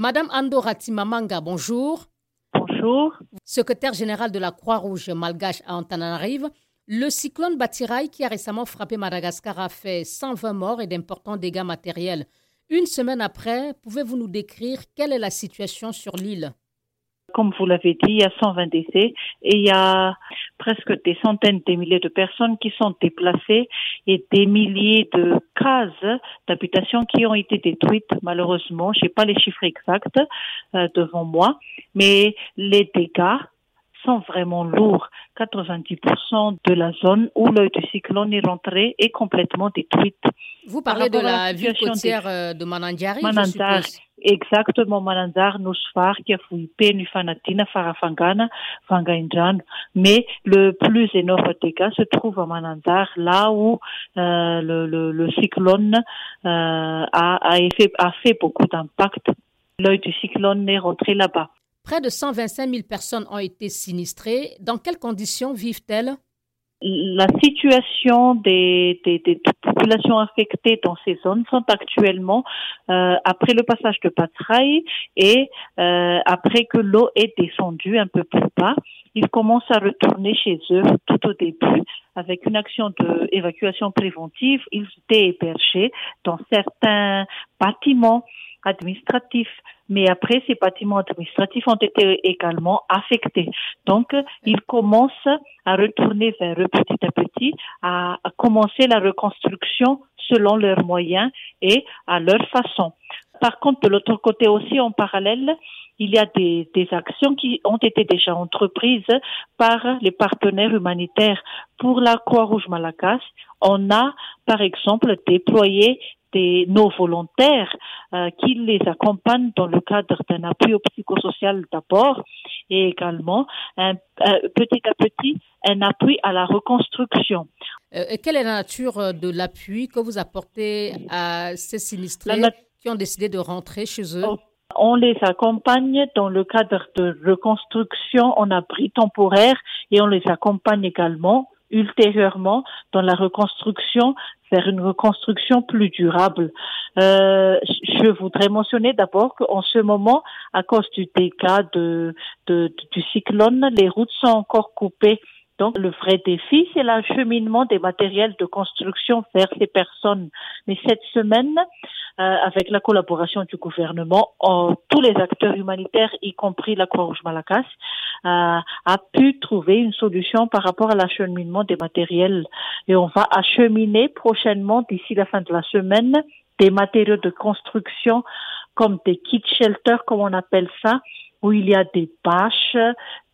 Madame Ando Ratimamanga, bonjour. Bonjour. Secrétaire générale de la Croix-Rouge malgache à Antananarive, le cyclone Batirai qui a récemment frappé Madagascar a fait 120 morts et d'importants dégâts matériels. Une semaine après, pouvez-vous nous décrire quelle est la situation sur l'île? Comme vous l'avez dit, il y a 120 décès et il y a presque des centaines de milliers de personnes qui sont déplacées et des milliers de cases d'habitation qui ont été détruites. Malheureusement, je n'ai pas les chiffres exacts euh, devant moi, mais les dégâts sont vraiment lourds. 90% de la zone où l'œil du cyclone est rentré est complètement détruite. Vous parlez de la ville côtière euh, de Manandiari, Exactement, Manandar, Nusfar, Kiafuipe, Nufanatina, Farafangana, Fangainjan. Mais le plus énorme dégât se trouve à Manandar, là où euh, le, le, le, cyclone euh, a, a, fait, a fait beaucoup d'impact. L'œil du cyclone est rentré là-bas. Près de 125 000 personnes ont été sinistrées. Dans quelles conditions vivent-elles? La situation des, des, des, populations affectées dans ces zones sont actuellement euh, après le passage de Patraï et euh, après que l'eau est descendue un peu plus bas, ils commencent à retourner chez eux tout au début avec une action d'évacuation préventive. Ils étaient hébergés dans certains bâtiments administratifs. Mais après, ces bâtiments administratifs ont été également affectés. Donc, ils commencent à retourner vers eux petit à petit, à, commencer la reconstruction selon leurs moyens et à leur façon. Par contre, de l'autre côté aussi, en parallèle, il y a des, des, actions qui ont été déjà entreprises par les partenaires humanitaires. Pour la Croix-Rouge Malakas, on a, par exemple, déployé des, nos volontaires euh, qui les accompagnent dans le cadre d'un appui psychosocial d'abord et également un, petit à petit un appui à la reconstruction. Euh, quelle est la nature euh, de l'appui que vous apportez à ces sinistrés qui ont décidé de rentrer chez eux? Oh, on les accompagne dans le cadre de reconstruction en abri temporaire et on les accompagne également ultérieurement dans la reconstruction vers une reconstruction plus durable. Euh, je voudrais mentionner d'abord qu'en ce moment, à cause du dégât de, de, du cyclone, les routes sont encore coupées donc, le vrai défi, c'est l'acheminement des matériels de construction vers ces personnes. Mais cette semaine, avec la collaboration du gouvernement, tous les acteurs humanitaires, y compris la Croix-Rouge Malakas, euh, a pu trouver une solution par rapport à l'acheminement des matériels. Et on va acheminer prochainement, d'ici la fin de la semaine, des matériaux de construction comme des kits shelters, comme on appelle ça, où il y a des bâches,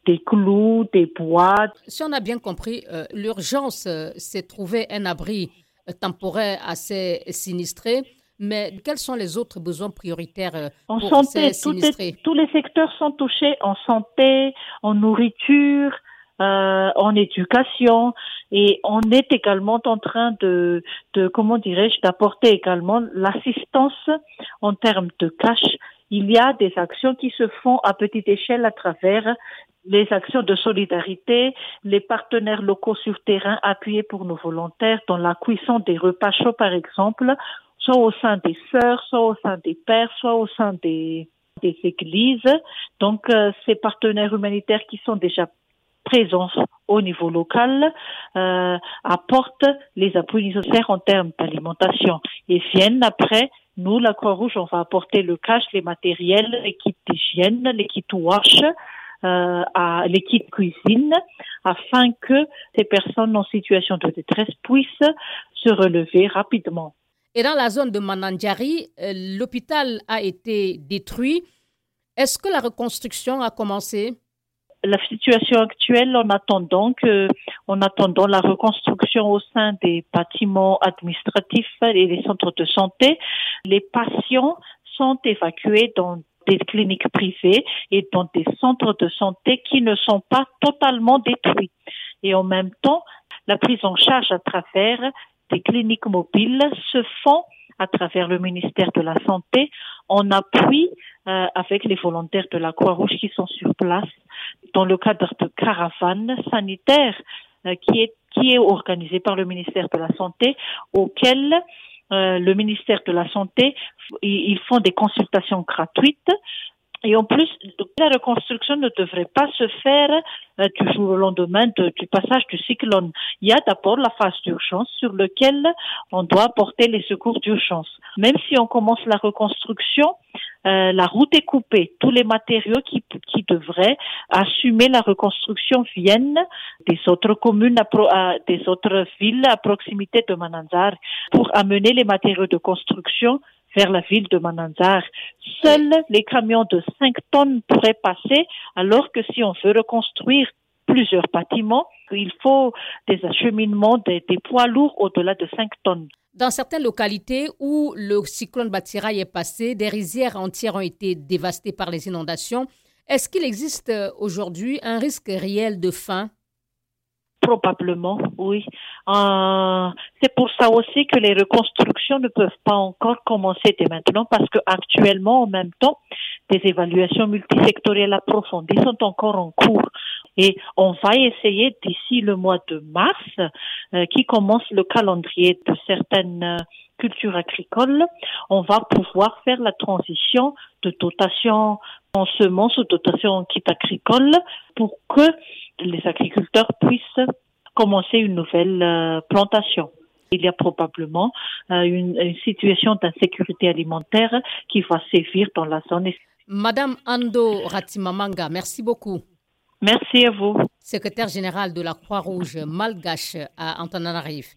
des clous, des bois. Si on a bien compris, euh, l'urgence, euh, c'est trouver un abri euh, temporaire assez sinistré. Mais quels sont les autres besoins prioritaires en santé, tous les secteurs sont touchés en santé, en nourriture, en éducation et on est également en train de, de comment dirais-je, d'apporter également l'assistance en termes de cash. Il y a des actions qui se font à petite échelle à travers les actions de solidarité, les partenaires locaux sur terrain appuyés pour nos volontaires dans la cuisson des repas chauds, par exemple, soit au sein des sœurs, soit au sein des pères, soit au sein des, des églises. Donc, euh, ces partenaires humanitaires qui sont déjà présents au niveau local euh, apportent les appuis nécessaires en termes d'alimentation et viennent après nous, la Croix-Rouge, on va apporter le cash, les matériels, l'équipe d'hygiène, l'équipe wash, euh, l'équipe cuisine afin que ces personnes en situation de détresse puissent se relever rapidement. Et dans la zone de Manandjari, euh, l'hôpital a été détruit. Est-ce que la reconstruction a commencé? La situation actuelle en attendant la reconstruction au sein des bâtiments administratifs et des centres de santé, les patients sont évacués dans des cliniques privées et dans des centres de santé qui ne sont pas totalement détruits. Et en même temps, la prise en charge à travers des cliniques mobiles se font à travers le ministère de la Santé en appui euh, avec les volontaires de la Croix-Rouge qui sont sur place dans le cadre de caravanes sanitaires euh, qui est qui est organisé par le ministère de la Santé auquel le ministère de la Santé, ils font des consultations gratuites et en plus, la reconstruction ne devrait pas se faire euh, du jour au lendemain du passage du cyclone. Il y a d'abord la phase d'urgence sur laquelle on doit apporter les secours d'urgence. Même si on commence la reconstruction, euh, la route est coupée. Tous les matériaux qui, qui devraient assumer la reconstruction viennent des autres communes, des autres villes à proximité de Mananzar pour amener les matériaux de construction vers la ville de Mananzar. Seuls les camions de 5 tonnes pourraient passer, alors que si on veut reconstruire plusieurs bâtiments, il faut des acheminements, des, poids lourds au-delà de 5 tonnes. Dans certaines localités où le cyclone Batiraï est passé, des rizières entières ont été dévastées par les inondations. Est-ce qu'il existe euh, aujourd'hui un risque réel de faim? Probablement, oui. Euh, c'est pour ça aussi que les reconstructions ne peuvent pas encore commencer dès maintenant parce que actuellement, en même temps, des évaluations multisectorielles approfondies sont encore en cours. Et on va essayer d'ici le mois de mars, euh, qui commence le calendrier de certaines euh, cultures agricoles, on va pouvoir faire la transition de dotation en semences ou dotation en kit agricole pour que les agriculteurs puissent commencer une nouvelle euh, plantation. Il y a probablement euh, une, une, situation d'insécurité alimentaire qui va sévir dans la zone. Madame Ando Ratimamanga, merci beaucoup. Merci à vous. Secrétaire général de la Croix-Rouge malgache à Antananarive.